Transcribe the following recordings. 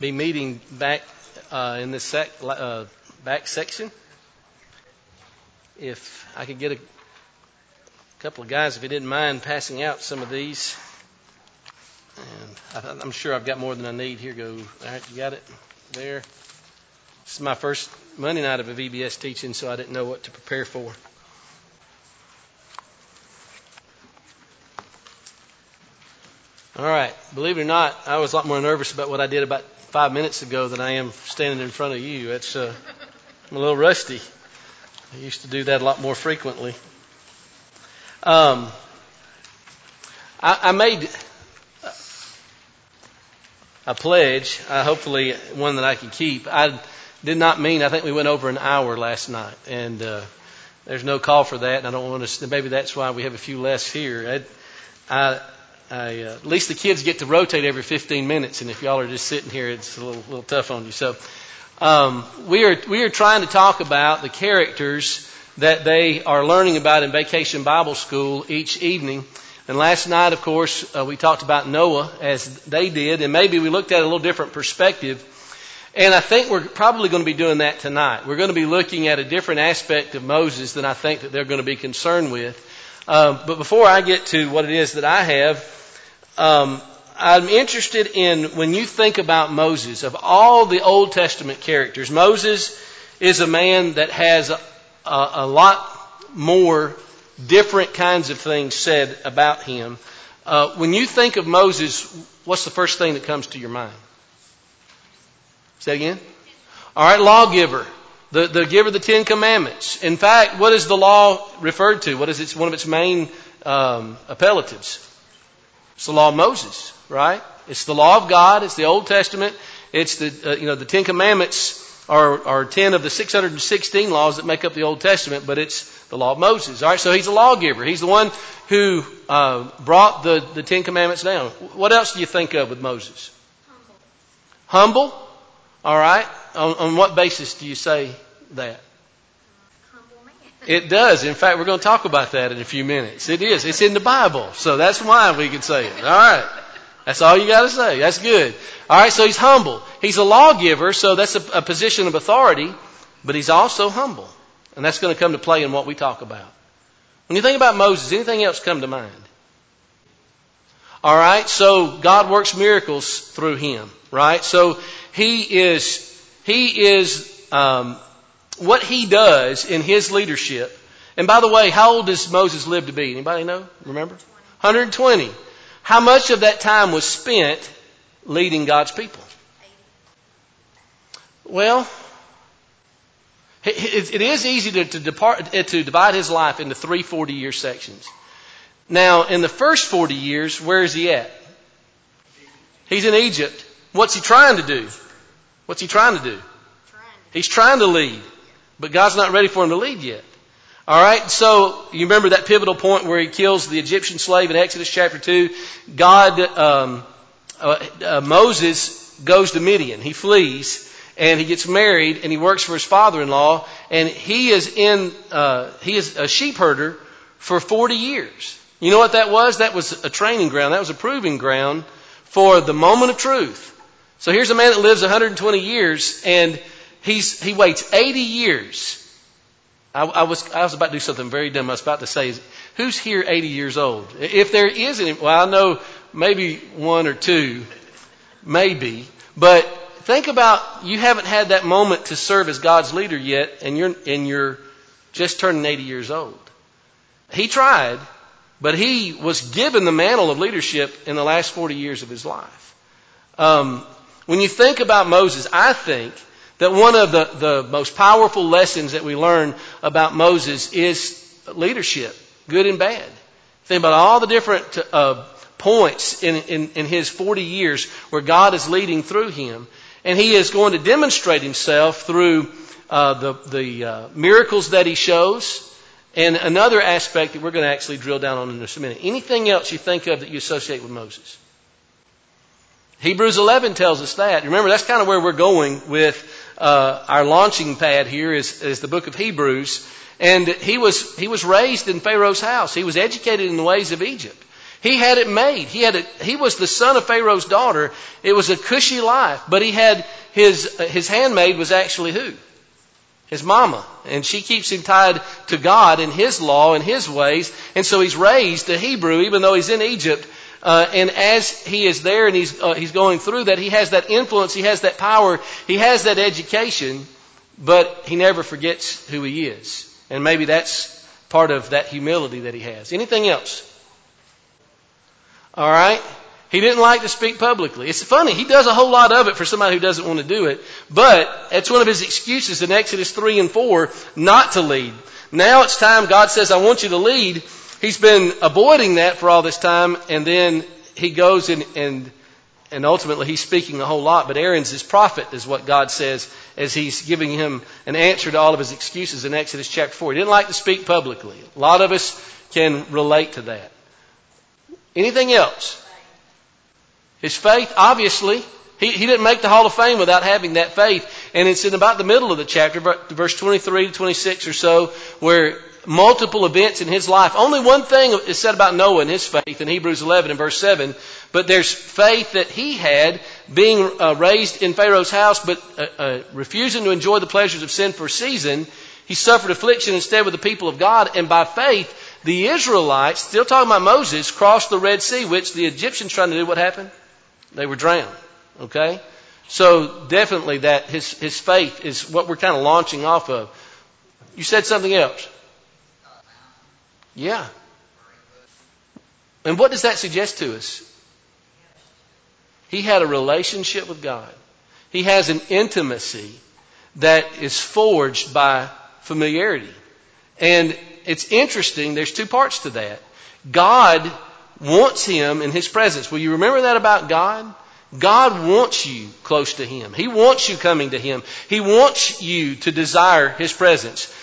be meeting back uh, in this sec, uh, back section. If I could get a couple of guys, if you didn't mind passing out some of these. And I, I'm sure I've got more than I need. Here go. All right, you got it there. This is my first Monday night of a VBS teaching, so I didn't know what to prepare for. All right. Believe it or not, I was a lot more nervous about what I did about five minutes ago than I am standing in front of you. It's uh, I'm a little rusty. I used to do that a lot more frequently. Um, I, I made a pledge, uh, hopefully one that I can keep. I did not mean. I think we went over an hour last night, and uh, there's no call for that. And I don't want to. Maybe that's why we have a few less here. I, I I, uh, at least the kids get to rotate every 15 minutes, and if y'all are just sitting here, it's a little, little tough on you. So, um, we are we are trying to talk about the characters that they are learning about in Vacation Bible School each evening. And last night, of course, uh, we talked about Noah as they did, and maybe we looked at a little different perspective. And I think we're probably going to be doing that tonight. We're going to be looking at a different aspect of Moses than I think that they're going to be concerned with. Uh, but before I get to what it is that I have, um, I'm interested in when you think about Moses, of all the Old Testament characters, Moses is a man that has a, a, lot more different kinds of things said about him. Uh, when you think of Moses, what's the first thing that comes to your mind? Say again? All right, lawgiver. The, the giver of the Ten Commandments. In fact, what is the law referred to? What is its, one of its main um, appellatives? It's the law of Moses, right? It's the law of God. It's the Old Testament. It's the, uh, you know, the Ten Commandments are, are 10 of the 616 laws that make up the Old Testament, but it's the law of Moses. All right, so he's a lawgiver. He's the one who uh, brought the, the Ten Commandments down. What else do you think of with Moses? Humble. Humble? All right. On, on what basis do you say that? It does. In fact, we're going to talk about that in a few minutes. It is. It's in the Bible. So that's why we can say it. All right. That's all you got to say. That's good. All right. So he's humble. He's a lawgiver. So that's a, a position of authority, but he's also humble. And that's going to come to play in what we talk about. When you think about Moses, anything else come to mind? All right. So God works miracles through him. Right. So he is, he is, um, what he does in his leadership. And by the way, how old does Moses live to be? Anybody know? Remember? 120. How much of that time was spent leading God's people? Well, it is easy to, to, depart, eh, to divide his life into three 40 year sections. Now, in the first 40 years, where is he at? He's in Egypt. What's he trying to do? What's he trying to do? He's trying to lead. But God's not ready for him to lead yet. All right, so you remember that pivotal point where he kills the Egyptian slave in Exodus chapter 2? God, um, uh, uh, Moses goes to Midian. He flees and he gets married and he works for his father-in-law and he is in, uh, he is a sheep herder for 40 years. You know what that was? That was a training ground. That was a proving ground for the moment of truth. So here's a man that lives 120 years and He's, he waits 80 years. I, I, was, I was about to do something very dumb. I was about to say, who's here 80 years old? If there is any, well, I know maybe one or two, maybe, but think about you haven't had that moment to serve as God's leader yet, and you're, and you're just turning 80 years old. He tried, but he was given the mantle of leadership in the last 40 years of his life. Um, when you think about Moses, I think that one of the, the most powerful lessons that we learn about Moses is leadership, good and bad. Think about all the different uh, points in, in, in his 40 years where God is leading through him. And he is going to demonstrate himself through uh, the, the uh, miracles that he shows. And another aspect that we're going to actually drill down on in just a minute. Anything else you think of that you associate with Moses? Hebrews 11 tells us that. Remember, that's kind of where we're going with uh, our launching pad here is, is the book of Hebrews. And he was, he was raised in Pharaoh's house. He was educated in the ways of Egypt. He had it made. He had it, he was the son of Pharaoh's daughter. It was a cushy life, but he had his, his handmaid was actually who? His mama. And she keeps him tied to God and his law and his ways. And so he's raised a Hebrew even though he's in Egypt. Uh, and as he is there and he's, uh, he's going through that, he has that influence, he has that power, he has that education, but he never forgets who he is. And maybe that's part of that humility that he has. Anything else? All right? He didn't like to speak publicly. It's funny, he does a whole lot of it for somebody who doesn't want to do it, but it's one of his excuses in Exodus 3 and 4 not to lead. Now it's time God says, I want you to lead. He's been avoiding that for all this time, and then he goes and, and and ultimately he's speaking a whole lot, but Aaron's his prophet is what God says as he's giving him an answer to all of his excuses in Exodus chapter 4. He didn't like to speak publicly. A lot of us can relate to that. Anything else? His faith, obviously. He, he didn't make the Hall of Fame without having that faith. And it's in about the middle of the chapter, verse 23 to 26 or so, where multiple events in his life. Only one thing is said about Noah and his faith in Hebrews 11 and verse 7. But there's faith that he had being uh, raised in Pharaoh's house, but uh, uh, refusing to enjoy the pleasures of sin for a season. He suffered affliction instead with the people of God, and by faith, the Israelites, still talking about Moses, crossed the Red Sea, which the Egyptians trying to do. What happened? They were drowned. Okay? So definitely that his, his faith is what we're kind of launching off of. You said something else. Yeah. And what does that suggest to us? He had a relationship with God. He has an intimacy that is forged by familiarity. And it's interesting, there's two parts to that. God wants him in his presence. Will you remember that about God? God wants you close to him. He wants you coming to him. He wants you to desire his presence.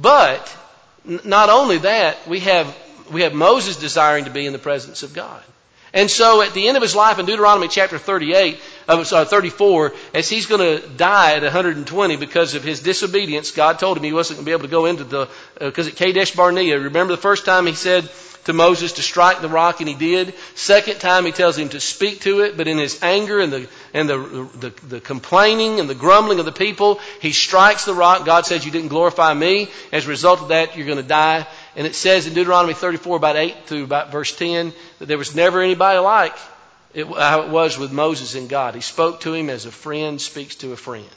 But not only that, we have, we have Moses desiring to be in the presence of God. And so at the end of his life in Deuteronomy chapter 38, uh, sorry, 34, as he's going to die at 120 because of his disobedience, God told him he wasn't going to be able to go into the, because uh, at Kadesh Barnea, remember the first time he said, to Moses to strike the rock, and he did. Second time, he tells him to speak to it, but in his anger and the and the, the, the complaining and the grumbling of the people, he strikes the rock. God says, "You didn't glorify me." As a result of that, you're going to die. And it says in Deuteronomy 34, about 8 through about verse 10, that there was never anybody like it, how it was with Moses and God. He spoke to him as a friend speaks to a friend.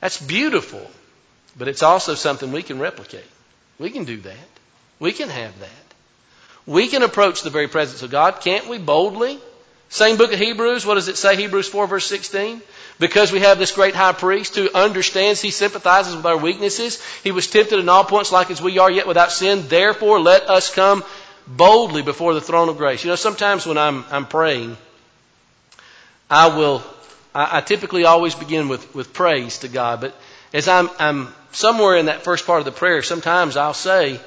That's beautiful, but it's also something we can replicate. We can do that. We can have that. We can approach the very presence of God, can't we, boldly? Same book of Hebrews, what does it say? Hebrews 4 verse 16. Because we have this great high priest who understands, he sympathizes with our weaknesses. He was tempted in all points like as we are, yet without sin. Therefore, let us come boldly before the throne of grace. You know, sometimes when I'm, I'm praying, I will, I, I typically always begin with, with praise to God, but as I'm, I'm somewhere in that first part of the prayer, sometimes I'll say,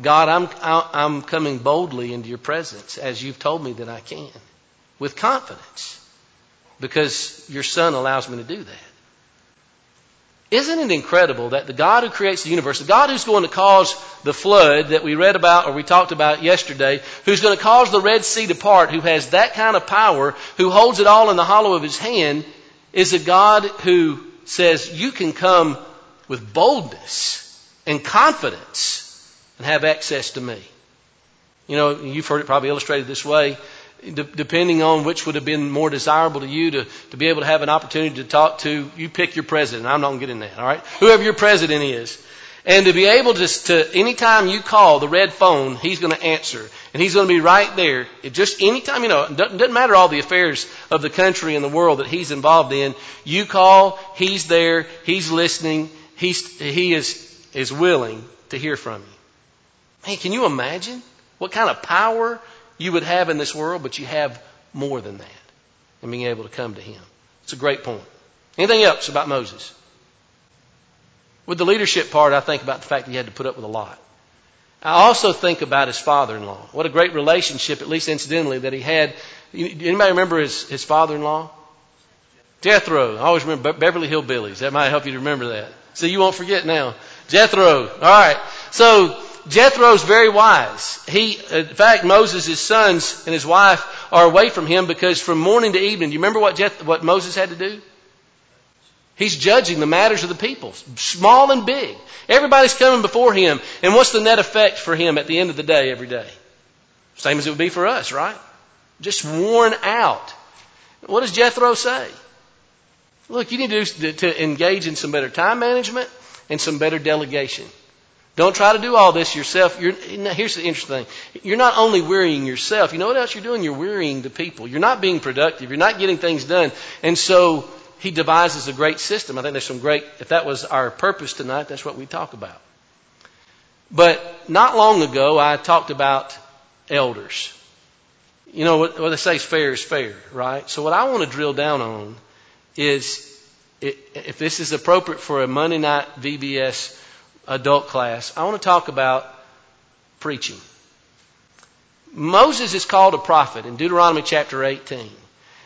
God, I'm, I'm coming boldly into your presence as you've told me that I can with confidence because your son allows me to do that. Isn't it incredible that the God who creates the universe, the God who's going to cause the flood that we read about or we talked about yesterday, who's going to cause the Red Sea to part, who has that kind of power, who holds it all in the hollow of his hand, is a God who says you can come with boldness and confidence and have access to me. You know, you've heard it probably illustrated this way. depending on which would have been more desirable to you to, to be able to have an opportunity to talk to, you pick your president. I'm not going to get in that, all right? Whoever your president is. And to be able to, to anytime you call the red phone, he's going to answer. And he's going to be right there. It just anytime, you know, it doesn't, doesn't matter all the affairs of the country and the world that he's involved in. You call, he's there, he's listening, he's, he is, is willing to hear from you. Man, can you imagine what kind of power you would have in this world, but you have more than that in being able to come to Him? It's a great point. Anything else about Moses? With the leadership part, I think about the fact that he had to put up with a lot. I also think about his father-in-law. What a great relationship, at least incidentally, that he had. Anybody remember his, his father-in-law? Jethro. I always remember Beverly Hillbillies. That might help you to remember that. So you won't forget now. Jethro. All right. So Jethro's very wise. He, in fact, Moses, his sons and his wife are away from him because from morning to evening, do you remember what, Jeth, what Moses had to do? He's judging the matters of the people, small and big. Everybody's coming before him. And what's the net effect for him at the end of the day every day? Same as it would be for us, right? Just worn out. What does Jethro say? Look, you need to, to engage in some better time management and some better delegation. Don't try to do all this yourself. You're, here's the interesting thing. You're not only wearying yourself. You know what else you're doing? You're wearying the people. You're not being productive. You're not getting things done. And so he devises a great system. I think there's some great, if that was our purpose tonight, that's what we talk about. But not long ago, I talked about elders. You know, what, they say is fair is fair, right? So what I want to drill down on is if this is appropriate for a Monday night VBS adult class, I want to talk about preaching. Moses is called a prophet in Deuteronomy chapter 18.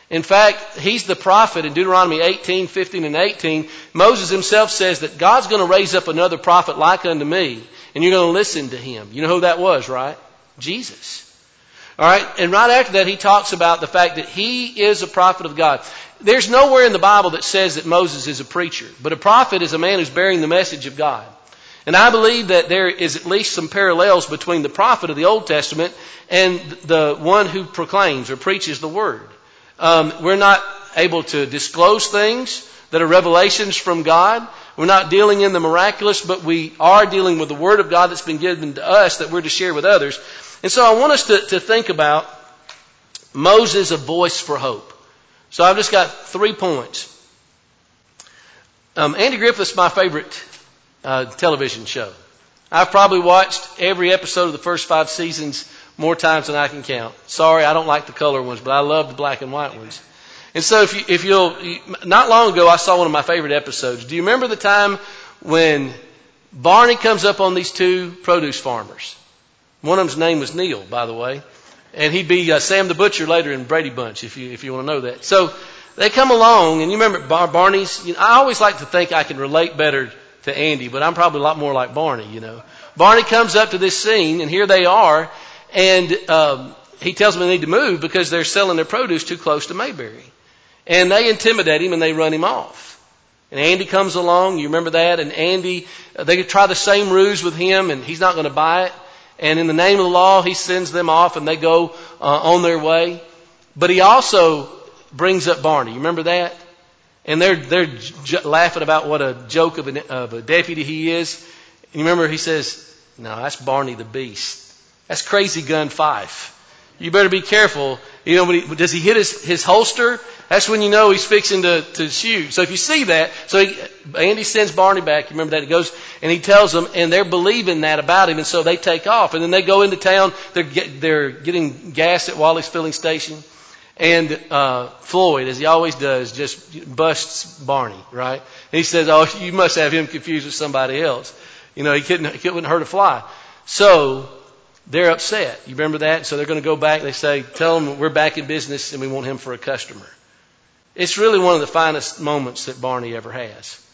In fact, he's the prophet in Deuteronomy 18, 15, and 18. Moses himself says that God's going to raise up another prophet like unto me, and you're going to listen to him. You know who that was, right? Jesus. All right, and right after that, he talks about the fact that he is a prophet of God. There's nowhere in the Bible that says that Moses is a preacher, but a prophet is a man who's bearing the message of God. And I believe that there is at least some parallels between the prophet of the Old Testament and the one who proclaims or preaches the word. Um, we're not able to disclose things that are revelations from God. We're not dealing in the miraculous, but we are dealing with the Word of God that's been given to us that we're to share with others. And so I want us to, to think about Moses, a voice for hope. So I've just got three points. Um, Andy Griffith's my favorite uh, television show. I've probably watched every episode of the first five seasons more times than I can count. Sorry, I don't like the color ones, but I love the black and white ones. And so if you, if you'll, not long ago I saw one of my favorite episodes. Do you remember the time when Barney comes up on these two produce farmers? One of them's name was Neil, by the way. And he'd be uh, Sam the Butcher later in Brady Bunch, if you, if you want to know that. So they come along, and you remember Bar- Barney's, you know, I always like to think I can relate better to Andy, but I'm probably a lot more like Barney, you know. Barney comes up to this scene, and here they are, and um, he tells them they need to move because they're selling their produce too close to Mayberry. And they intimidate him and they run him off. And Andy comes along, you remember that? And Andy, uh, they try the same ruse with him and he's not going to buy it. And in the name of the law, he sends them off and they go uh, on their way. But he also brings up Barney. You remember that? And they're, they're j- laughing about what a joke of a, of a deputy he is. And you remember he says, no, that's Barney the Beast. That's crazy gun Fife. You better be careful. You know, he, does he hit his, his holster? That's when you know he's fixing to, to shoot. So if you see that, so he, Andy sends Barney back. You remember that? He goes and he tells them, and they're believing that about him, and so they take off. And then they go into town. They're, get, they're getting gas at Wally's filling station. And uh, Floyd, as he always does, just busts Barney, right? And he says, "Oh, you must have him confused with somebody else. You know, he couldn't, he couldn't hurt a fly." So they're upset. You remember that? So they're going to go back. They say, tell him we're back in business and we want him for a customer. It's really one of the finest moments that Barney ever has.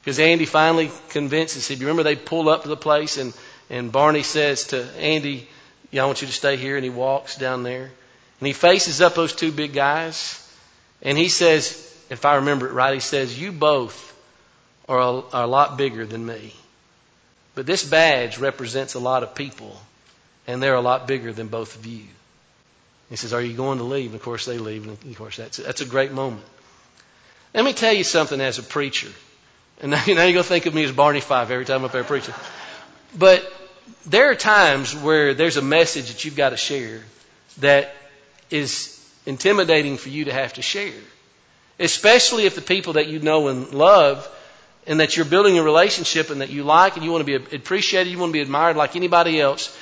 Because Andy finally convinces him. You remember they pull up to the place and, and Barney says to Andy, yeah, I want you to stay here. And he walks down there and he faces up those two big guys and he says, if I remember it right, he says, you both are a, are a lot bigger than me. But this badge represents a lot of people and they're a lot bigger than both of you. He says, Are you going to leave? And of course, they leave. And of course, that's, that's a great moment. Let me tell you something as a preacher. And now, now you're going to think of me as Barney Fife every time I'm up there preaching. But there are times where there's a message that you've got to share that is intimidating for you to have to share. Especially if the people that you know and love and that you're building a relationship and that you like and you want to be appreciated, you want to be admired like anybody else,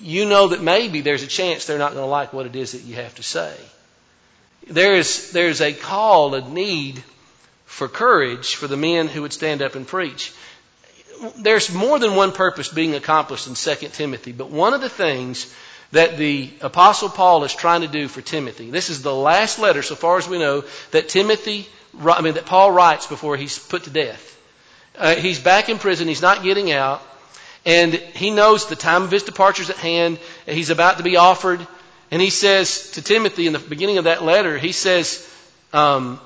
you know that maybe there's a chance they're not going to like what it is that you have to say. There is, there's a call, a need for courage for the men who would stand up and preach. There's more than one purpose being accomplished in 2 Timothy, but one of the things that the apostle Paul is trying to do for Timothy, this is the last letter, so far as we know, that Timothy, I mean, that Paul writes before he's put to death. Uh, he's back in prison. He's not getting out. And he knows the time of his departure is at hand. And he's about to be offered. And he says to Timothy in the beginning of that letter, he says, um,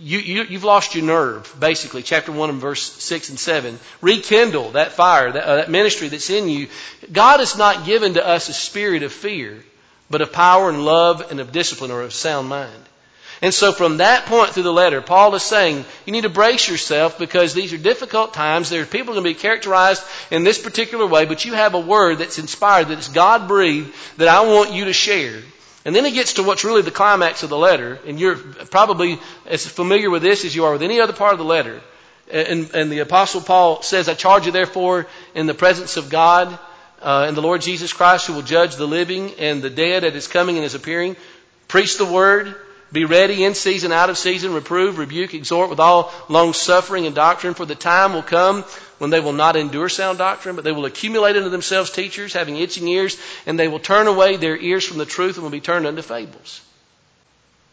you, you, you've lost your nerve, basically, chapter 1 and verse 6 and 7. Rekindle that fire, that, uh, that ministry that's in you. God has not given to us a spirit of fear, but of power and love and of discipline or of sound mind. And so from that point through the letter, Paul is saying you need to brace yourself because these are difficult times. There are people going to be characterized in this particular way, but you have a word that's inspired, that's God breathed, that I want you to share. And then he gets to what's really the climax of the letter, and you're probably as familiar with this as you are with any other part of the letter. And, and the apostle Paul says, I charge you therefore in the presence of God uh, and the Lord Jesus Christ who will judge the living and the dead at his coming and his appearing. Preach the word. Be ready in season, out of season, reprove, rebuke, exhort with all long suffering and doctrine, for the time will come when they will not endure sound doctrine, but they will accumulate unto themselves teachers having itching ears, and they will turn away their ears from the truth and will be turned unto fables.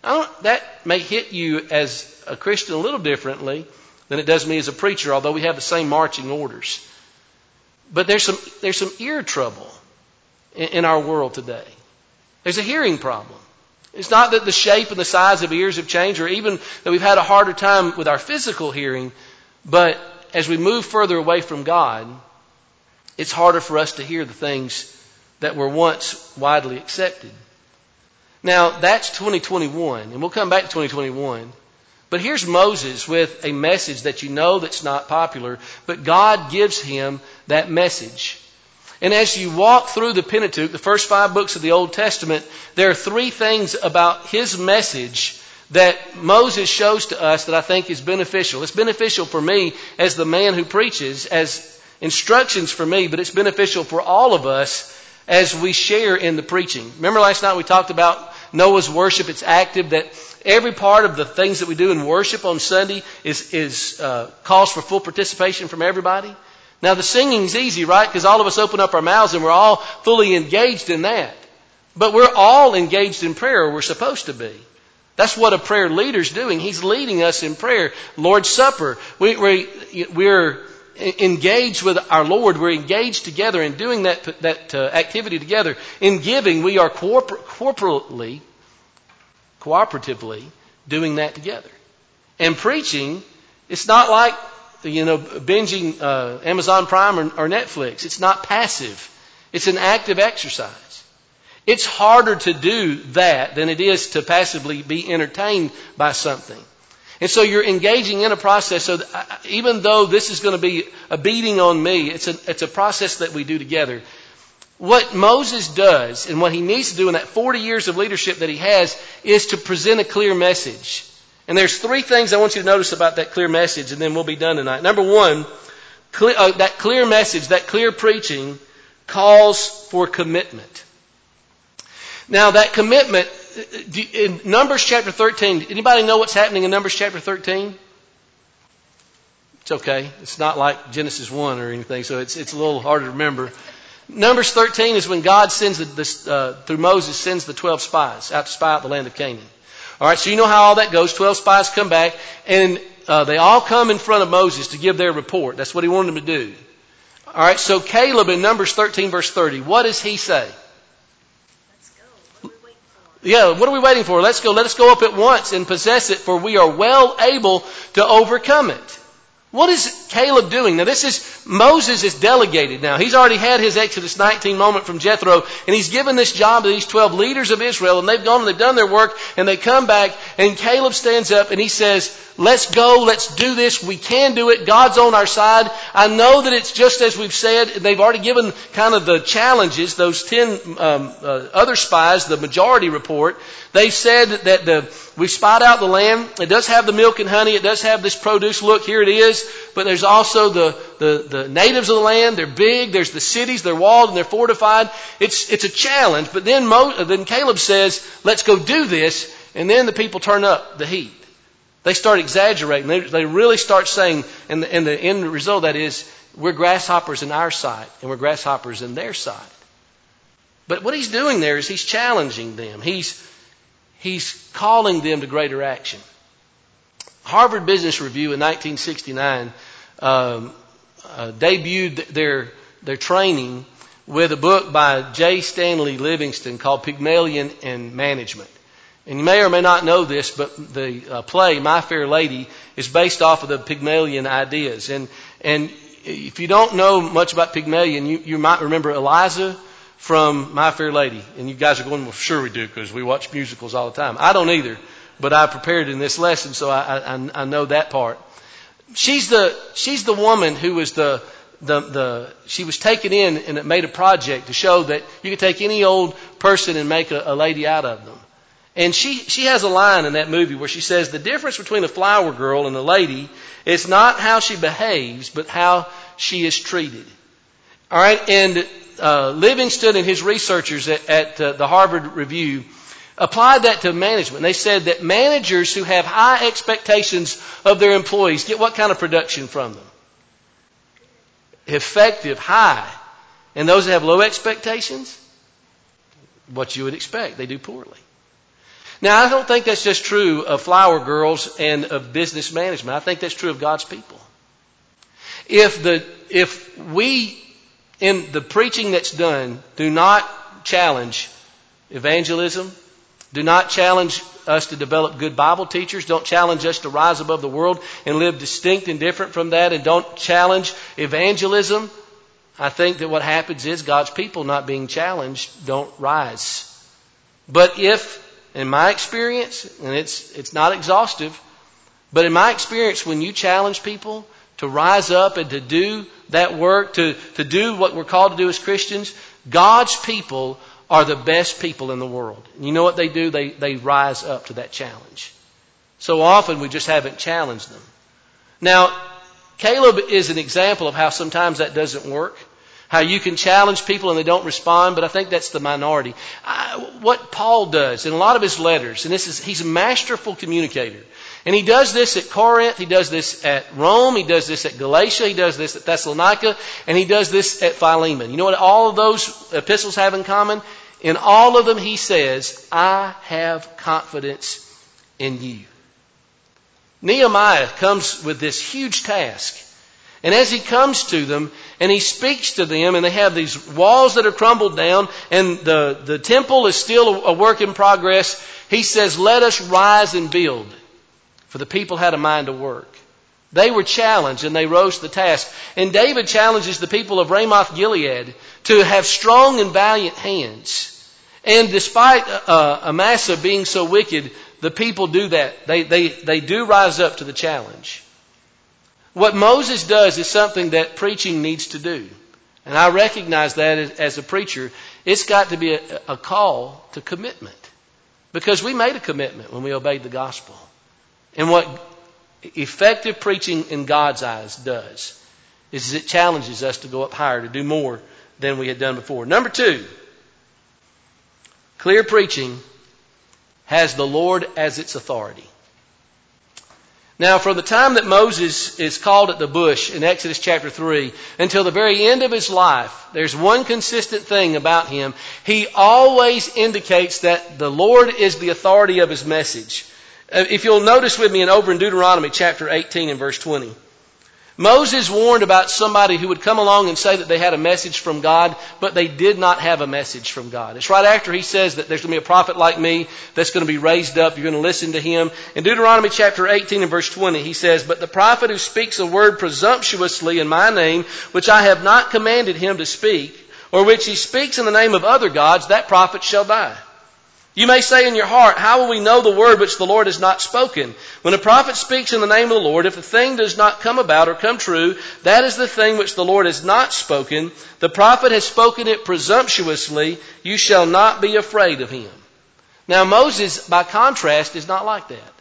that may hit you as a Christian a little differently than it does me as a preacher, although we have the same marching orders. But there's some, there's some ear trouble in, in our world today. There's a hearing problem. It's not that the shape and the size of ears have changed or even that we've had a harder time with our physical hearing, but as we move further away from God, it's harder for us to hear the things that were once widely accepted. Now, that's 2021, and we'll come back to 2021. But here's Moses with a message that you know that's not popular, but God gives him that message. And as you walk through the Pentateuch, the first five books of the Old Testament, there are three things about his message that Moses shows to us that I think is beneficial. It's beneficial for me as the man who preaches, as instructions for me, but it's beneficial for all of us as we share in the preaching. Remember last night we talked about Noah's worship. It's active that every part of the things that we do in worship on Sunday is, is uh, calls for full participation from everybody. Now the singing's easy, right? Because all of us open up our mouths and we're all fully engaged in that. But we're all engaged in prayer, we're supposed to be. That's what a prayer leader's doing. He's leading us in prayer. Lord's Supper. We, we, we're engaged with our Lord. We're engaged together in doing that, that uh, activity together. In giving, we are corpor- corporately, cooperatively doing that together. And preaching, it's not like, you know, binging uh, Amazon Prime or, or Netflix. It's not passive. It's an active exercise. It's harder to do that than it is to passively be entertained by something. And so you're engaging in a process. So even though this is going to be a beating on me, it's a, it's a process that we do together. What Moses does and what he needs to do in that 40 years of leadership that he has is to present a clear message. And there's three things I want you to notice about that clear message, and then we'll be done tonight. Number one, clear, uh, that clear message, that clear preaching calls for commitment. Now that commitment, in Numbers chapter 13, anybody know what's happening in Numbers chapter 13? It's okay. It's not like Genesis 1 or anything, so it's, it's a little harder to remember. Numbers 13 is when God sends the, uh, through Moses, sends the 12 spies out to spy out the land of Canaan. All right, so you know how all that goes. 12 spies come back, and uh, they all come in front of Moses to give their report. That's what he wanted them to do. All right, so Caleb in Numbers 13, verse 30, what does he say? Yeah, what are we waiting for? Let's go. Let us go up at once and possess it, for we are well able to overcome it. What is Caleb doing? Now this is, Moses is delegated now. He's already had his Exodus 19 moment from Jethro, and he's given this job to these 12 leaders of Israel, and they've gone and they've done their work, and they come back, and Caleb stands up and he says, let's go, let's do this, we can do it, God's on our side. I know that it's just as we've said, they've already given kind of the challenges, those 10 um, uh, other spies, the majority report, they said that the, we spied out the land. It does have the milk and honey. It does have this produce. Look, here it is. But there's also the, the, the natives of the land. They're big. There's the cities. They're walled and they're fortified. It's, it's a challenge. But then, Mo, then Caleb says, let's go do this. And then the people turn up the heat. They start exaggerating. They, they really start saying, and the, and the end result that is, we're grasshoppers in our sight and we're grasshoppers in their sight. But what he's doing there is he's challenging them. He's, He's calling them to greater action. Harvard Business Review in 1969 um, uh, debuted their their training with a book by J. Stanley Livingston called Pygmalion in Management. And you may or may not know this, but the uh, play My Fair Lady is based off of the Pygmalion ideas. And and if you don't know much about Pygmalion, you, you might remember Eliza from My Fair Lady. And you guys are going, well, sure we do, because we watch musicals all the time. I don't either, but I prepared in this lesson, so I, I, I know that part. She's the, she's the woman who was the, the, the, she was taken in and it made a project to show that you could take any old person and make a, a lady out of them. And she, she has a line in that movie where she says the difference between a flower girl and a lady is not how she behaves, but how she is treated. All right, and uh, Livingston and his researchers at, at uh, the Harvard Review applied that to management. They said that managers who have high expectations of their employees get what kind of production from them? Effective, high. And those that have low expectations, what you would expect, they do poorly. Now, I don't think that's just true of flower girls and of business management. I think that's true of God's people. If the, if we in the preaching that's done do not challenge evangelism, do not challenge us to develop good Bible teachers, don't challenge us to rise above the world and live distinct and different from that, and don't challenge evangelism, I think that what happens is God's people not being challenged don't rise. But if, in my experience, and it's, it's not exhaustive, but in my experience, when you challenge people to rise up and to do that work, to, to do what we're called to do as Christians, God's people are the best people in the world. And you know what they do? They, they rise up to that challenge. So often we just haven't challenged them. Now, Caleb is an example of how sometimes that doesn't work. How you can challenge people and they don't respond, but I think that's the minority. I, what Paul does in a lot of his letters, and this is, he's a masterful communicator. And he does this at Corinth, he does this at Rome, he does this at Galatia, he does this at Thessalonica, and he does this at Philemon. You know what all of those epistles have in common? In all of them, he says, I have confidence in you. Nehemiah comes with this huge task. And as he comes to them and he speaks to them and they have these walls that are crumbled down and the, the temple is still a work in progress, he says, let us rise and build for the people had a mind to work. They were challenged and they rose to the task. And David challenges the people of Ramoth Gilead to have strong and valiant hands. And despite uh, Amasa being so wicked, the people do that. They, they, they do rise up to the challenge. What Moses does is something that preaching needs to do. And I recognize that as, a preacher. It's got to be a, a call to commitment. Because we made a commitment when we obeyed the gospel. And what effective preaching in God's eyes does is it challenges us to go up higher, to do more than we had done before. Number two, clear preaching has the Lord as its authority. Now, from the time that Moses is called at the bush in Exodus chapter 3 until the very end of his life, there's one consistent thing about him. He always indicates that the Lord is the authority of his message. Uh, if you'll notice with me in over in Deuteronomy chapter 18 and verse 20. Moses warned about somebody who would come along and say that they had a message from God, but they did not have a message from God. It's right after he says that there's going to be a prophet like me that's going to be raised up. You're going to listen to him. In Deuteronomy chapter 18 and verse 20, he says, But the prophet who speaks a word presumptuously in my name, which I have not commanded him to speak, or which he speaks in the name of other gods, that prophet shall die. You may say in your heart, How will we know the word which the Lord has not spoken? When a prophet speaks in the name of the Lord, if the thing does not come about or come true, that is the thing which the Lord has not spoken. The prophet has spoken it presumptuously. You shall not be afraid of him. Now, Moses, by contrast, is not like that.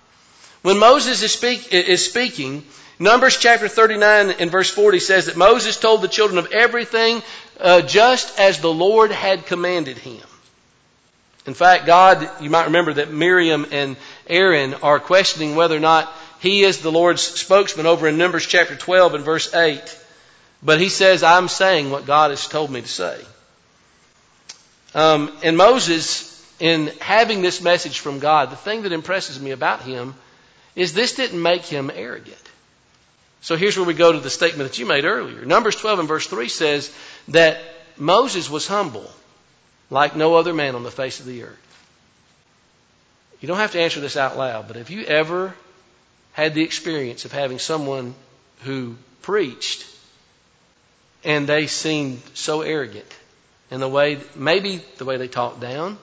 When Moses is, speak, is speaking, Numbers chapter 39 and verse 40 says that Moses told the children of everything uh, just as the Lord had commanded him. In fact, God, you might remember that Miriam and Aaron are questioning whether or not he is the Lord's spokesman over in Numbers chapter 12 and verse 8. But he says, I'm saying what God has told me to say. Um, and Moses, in having this message from God, the thing that impresses me about him is this didn't make him arrogant. So here's where we go to the statement that you made earlier. Numbers 12 and verse 3 says that Moses was humble like no other man on the face of the earth. You don't have to answer this out loud, but have you ever had the experience of having someone who preached and they seemed so arrogant in the way, maybe the way they talked down,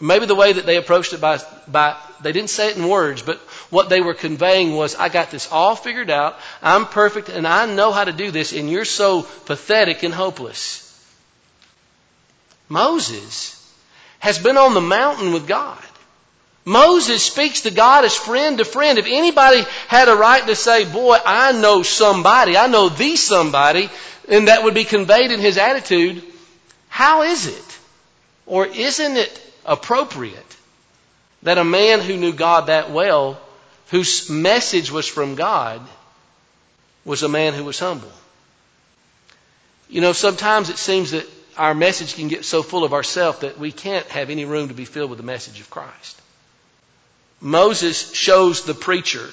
maybe the way that they approached it by, by, they didn't say it in words, but what they were conveying was, I got this all figured out, I'm perfect, and I know how to do this, and you're so pathetic and hopeless. Moses has been on the mountain with God. Moses speaks to God as friend to friend. If anybody had a right to say, boy, I know somebody, I know the somebody, and that would be conveyed in his attitude, how is it? Or isn't it appropriate that a man who knew God that well, whose message was from God, was a man who was humble? You know, sometimes it seems that our message can get so full of ourselves that we can't have any room to be filled with the message of Christ. Moses shows the preacher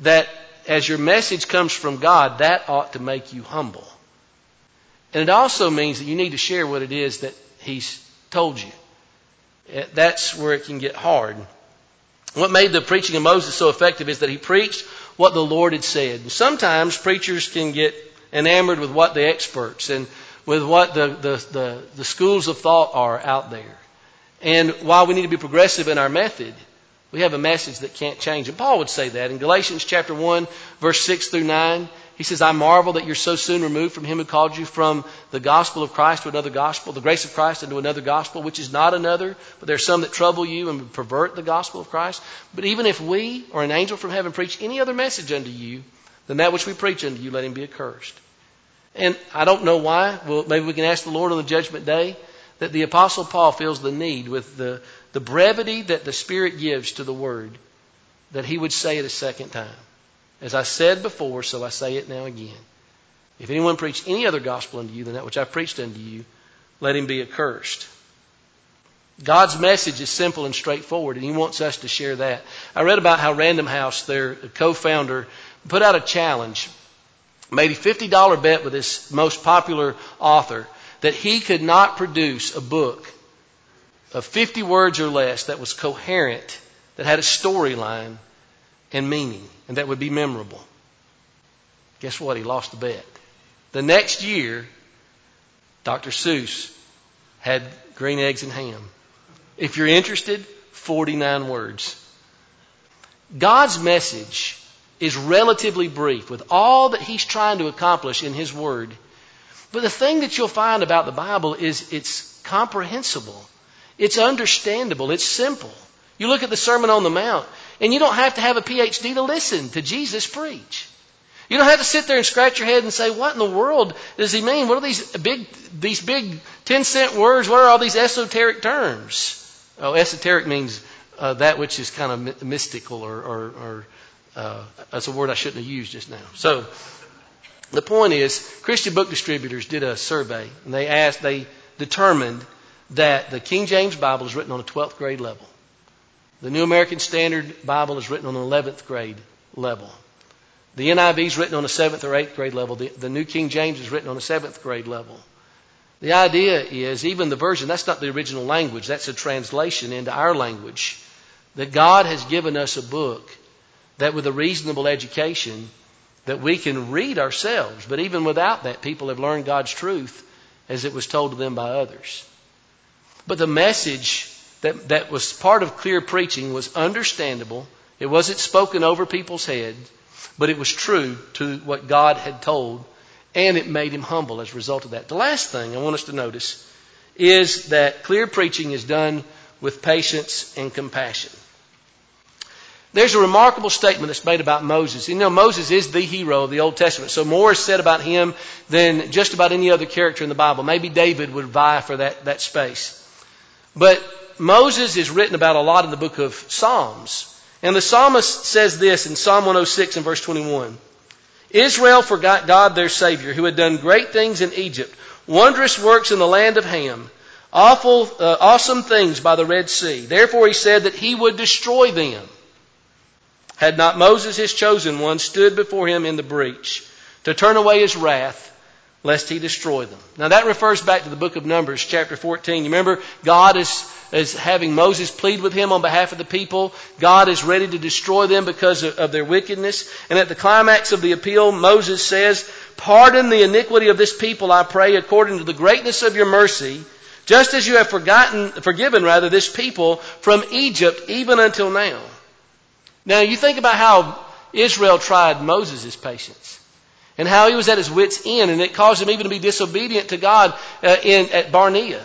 that as your message comes from God, that ought to make you humble. And it also means that you need to share what it is that He's told you. Eh, that's where it can get hard. What made the preaching of Moses so effective is that he preached what the Lord had said. sometimes preachers can get enamored with what the experts and with what the, the, the, the schools of thought are out there. And while we need to be progressive in our method, we have a message that can't change. And Paul would say that in Galatians chapter 1, verse 6 through 9. He says, I marvel that you're so soon removed from him who called you from the gospel of Christ to another gospel, the grace of Christ into another gospel, which is not another, but there are some that trouble you and pervert the gospel of Christ. But even if we or an angel from heaven preach any other message unto you than that which we preach unto you, let him be accursed. And I don't know why. Well, maybe we can ask the Lord on the judgment day that the apostle Paul feels the need with the the brevity that the Spirit gives to the Word, that He would say it a second time. As I said before, so I say it now again. If anyone preach any other gospel unto you than that which I preached unto you, let him be accursed. God's message is simple and straightforward, and He wants us to share that. I read about how Random House, their co-founder, put out a challenge, made a $50 bet with his most popular author, that he could not produce a book of 50 words or less that was coherent, that had a storyline and meaning, and that would be memorable. Guess what? He lost the bet. The next year, Dr. Seuss had green eggs and ham. If you're interested, 49 words. God's message is relatively brief with all that He's trying to accomplish in His Word. But the thing that you'll find about the Bible is it's comprehensible. It's understandable. It's simple. You look at the Sermon on the Mount, and you don't have to have a PhD to listen to Jesus preach. You don't have to sit there and scratch your head and say, what in the world does he mean? What are these big, these big 10 cent words? What are all these esoteric terms? Oh, esoteric means uh, that which is kind of mystical or, or, or uh, that's a word I shouldn't have used just now. So, the point is, Christian book distributors did a survey and they asked, they determined that the King James Bible is written on a 12th grade level. The New American Standard Bible is written on an 11th grade level. The NIV is written on a 7th or 8th grade level. The, the New King James is written on a 7th grade level. The idea is, even the version, that's not the original language, that's a translation into our language. That God has given us a book that with a reasonable education, that we can read ourselves. But even without that, people have learned God's truth as it was told to them by others. But the message that, that was part of clear preaching was understandable. It wasn't spoken over people's heads, but it was true to what God had told, and it made him humble as a result of that. The last thing I want us to notice is that clear preaching is done with patience and compassion. There's a remarkable statement that's made about Moses. You know, Moses is the hero of the Old Testament, so more is said about him than just about any other character in the Bible. Maybe David would vie for that, that space. But Moses is written about a lot in the book of Psalms. And the psalmist says this in Psalm 106 and verse 21. Israel forgot God their Savior, who had done great things in Egypt, wondrous works in the land of Ham, awful, uh, awesome things by the Red Sea. Therefore he said that he would destroy them. Had not Moses, his chosen one, stood before him in the breach to turn away his wrath, lest he destroy them. Now that refers back to the book of Numbers, chapter 14. You remember, God is, is having Moses plead with him on behalf of the people. God is ready to destroy them because of, of their wickedness. And at the climax of the appeal, Moses says, Pardon the iniquity of this people, I pray, according to the greatness of your mercy, just as you have forgotten, forgiven rather this people from Egypt even until now. Now you think about how Israel tried Moses' patience and how he was at his wits' end, and it caused him even to be disobedient to God uh, in, at Barnea.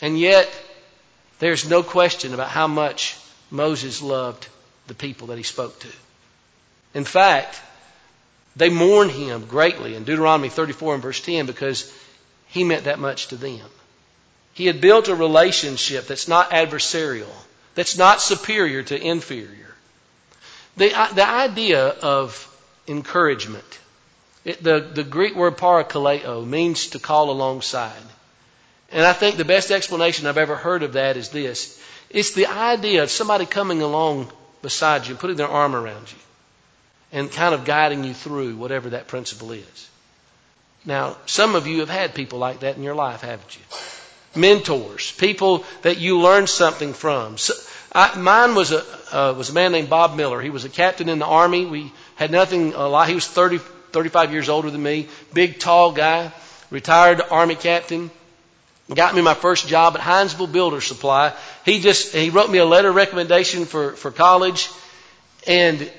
And yet, there's no question about how much Moses loved the people that he spoke to. In fact, they mourned him greatly in Deuteronomy 34 and verse 10 because he meant that much to them. He had built a relationship that's not adversarial, that's not superior to inferior. The, uh, the idea of encouragement, it, the, the Greek word parakaleo means to call alongside. And I think the best explanation I've ever heard of that is this. It's the idea of somebody coming along beside you, putting their arm around you, and kind of guiding you through whatever that principle is. Now, some of you have had people like that in your life, haven't you? Mentors, people that you learn something from. So, I, mine was a uh, was a man named Bob Miller. He was a captain in the army. We had nothing a lot. He was 30, 35 years older than me. Big, tall guy, retired army captain. Got me my first job at Hinesville Builder Supply. He just he wrote me a letter of recommendation for for college, and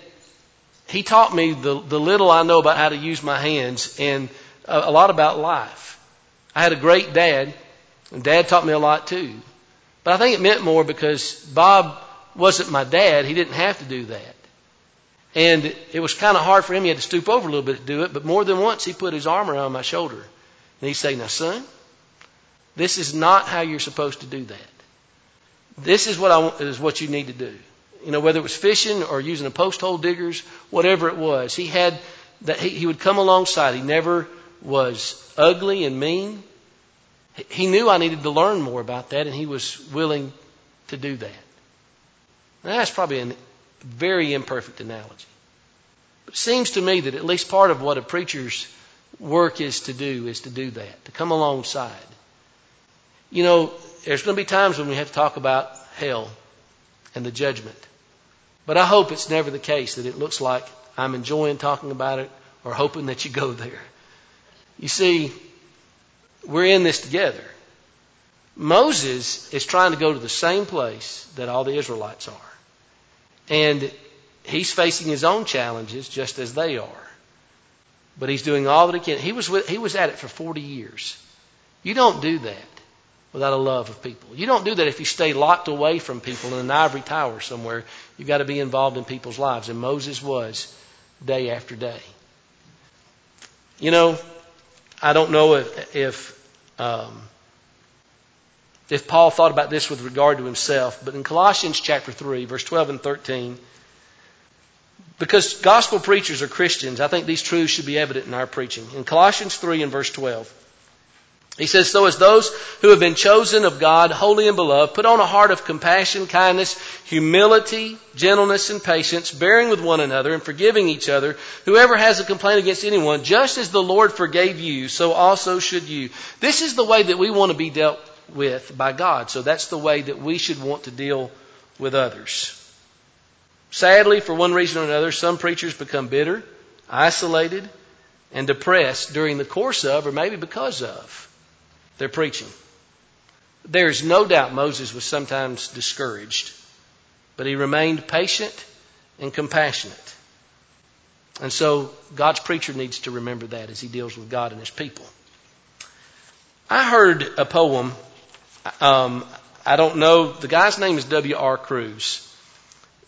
he taught me the the little I know about how to use my hands and a, a lot about life. I had a great dad, and Dad taught me a lot too. But I think it meant more because Bob wasn't my dad. He didn't have to do that. And it was kind of hard for him. He had to stoop over a little bit to do it. But more than once, he put his arm around my shoulder. And he'd say, Now, son, this is not how you're supposed to do that. This is what I want, is what you need to do. You know, whether it was fishing or using a post hole diggers, whatever it was, he had that he, he would come alongside. He never was ugly and mean. He knew I needed to learn more about that, and he was willing to do that. Now, that's probably a very imperfect analogy. But it seems to me that at least part of what a preacher's work is to do is to do that, to come alongside. You know, there's going to be times when we have to talk about hell and the judgment. But I hope it's never the case that it looks like I'm enjoying talking about it or hoping that you go there. You see, we're in this together. Moses is trying to go to the same place that all the Israelites are. And he's facing his own challenges just as they are. But he's doing all that he can. He was, with, he was at it for 40 years. You don't do that without a love of people. You don't do that if you stay locked away from people in an ivory tower somewhere. You've got to be involved in people's lives. And Moses was day after day. You know, I don't know if, if um, if Paul thought about this with regard to himself, but in Colossians chapter 3, verse 12 and 13, because gospel preachers are Christians, I think these truths should be evident in our preaching. In Colossians 3 and verse 12, he says, So as those who have been chosen of God, holy and beloved, put on a heart of compassion, kindness, humility, gentleness, and patience, bearing with one another and forgiving each other. Whoever has a complaint against anyone, just as the Lord forgave you, so also should you. This is the way that we want to be dealt with by God. So that's the way that we should want to deal with others. Sadly, for one reason or another, some preachers become bitter, isolated, and depressed during the course of, or maybe because of, their preaching. There's no doubt Moses was sometimes discouraged, but he remained patient and compassionate. And so God's preacher needs to remember that as he deals with God and his people. I heard a poem. Um, I don't know. The guy's name is W.R. Cruz.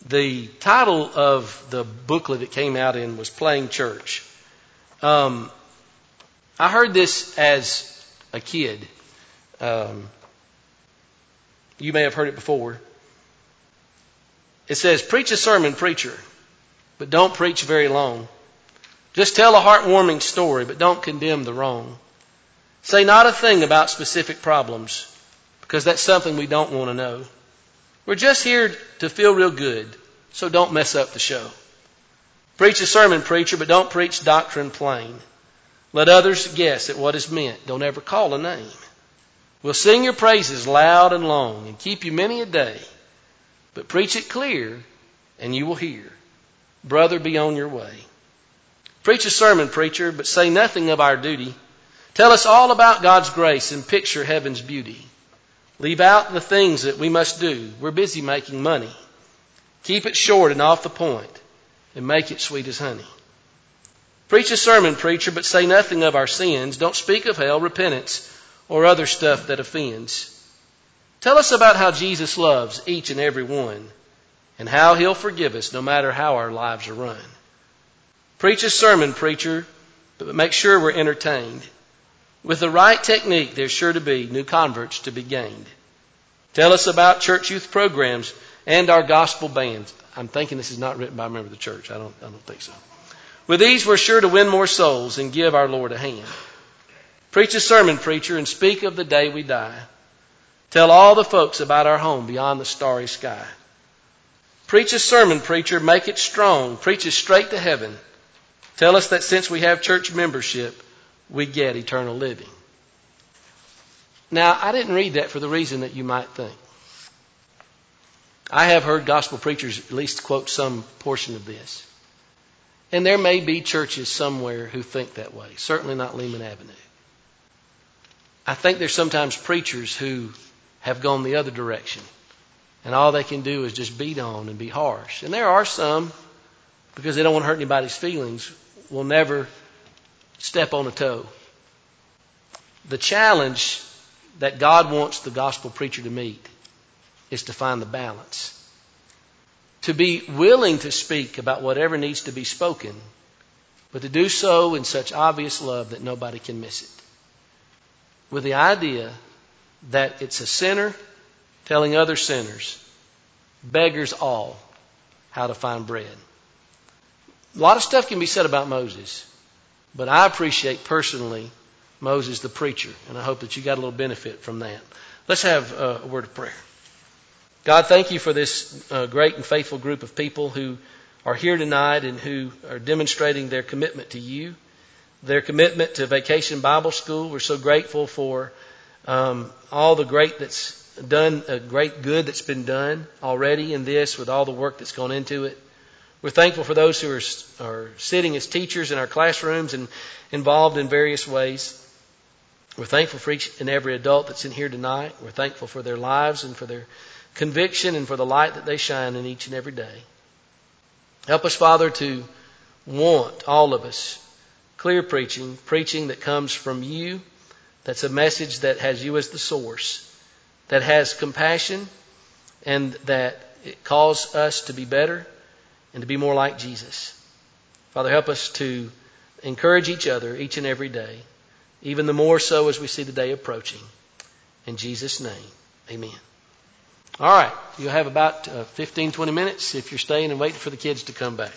The title of the booklet it came out in was Playing Church. Um, I heard this as a kid. Um, you may have heard it before. It says, Preach a sermon, preacher, but don't preach very long. Just tell a heartwarming story, but don't condemn the wrong. Say not a thing about specific problems, because that's something we don't want to know. We're just here to feel real good so don't mess up the show. Preach a sermon, preacher, but don't preach doctrine plain. Let others guess at what is meant. Don't ever call a name. We'll sing your praises loud and long and keep you many a day. But preach it clear and you will hear. Brother, be on your way. Preach a sermon, preacher, but say nothing of our duty. Tell us all about God's grace and picture heaven's beauty. Leave out the things that we must do. We're busy making money. Keep it short and off the point and make it sweet as honey. Preach a sermon, preacher, but say nothing of our sins. Don't speak of hell, repentance, or other stuff that offends. Tell us about how Jesus loves each and every one and how he'll forgive us no matter how our lives are run. Preach a sermon, preacher, but make sure we're entertained. With the right technique, there's sure to be new converts to be gained. Tell us about church youth programs and our gospel bands. I'm thinking this is not written by a member of the church. I don't, I don't think so. With these, we're sure to win more souls and give our Lord a hand. Preach a sermon, preacher, and speak of the day we die. Tell all the folks about our home beyond the starry sky. Preach a sermon, preacher, make it strong. Preach it straight to heaven. Tell us that since we have church membership, we get eternal living. Now, I didn't read that for the reason that you might think. I have heard gospel preachers at least quote some portion of this. And there may be churches somewhere who think that way, certainly not Lehman Avenue. I think there's sometimes preachers who have gone the other direction. And all they can do is just beat on and be harsh. And there are some, because they don't want to hurt anybody's feelings, will never step on a toe. The challenge that God wants the gospel preacher to meet is to find the balance. To be willing to speak about whatever needs to be spoken, but to do so in such obvious love that nobody can miss it. With the idea that it's a sinner telling other sinners, beggars all, how to find bread. A lot of stuff can be said about Moses, but I appreciate personally Moses the preacher, and I hope that you got a little benefit from that. Let's have uh, a word of prayer. God, thank you for this uh, great and faithful group of people who are here tonight and who are demonstrating their commitment to you, their commitment to Vacation Bible School. We're so grateful for um, all the great that's done, a great good that's been done already in this with all the work that's gone into it. We're thankful for those who are, are sitting as teachers in our classrooms and involved in various ways. We're thankful for each and every adult that's in here tonight. We're thankful for their lives and for their conviction and for the light that they shine in each and every day. Help us, Father, to want, all of us, clear preaching, preaching that comes from you, that's a message that has you as the source, that has compassion, and that it calls us to be better and to be more like Jesus. Father, help us to encourage each other each and every day, even the more so as we see the day approaching. In Jesus' name, amen. All right, you'll have about uh, 15, 20 minutes if you're staying and waiting for the kids to come back.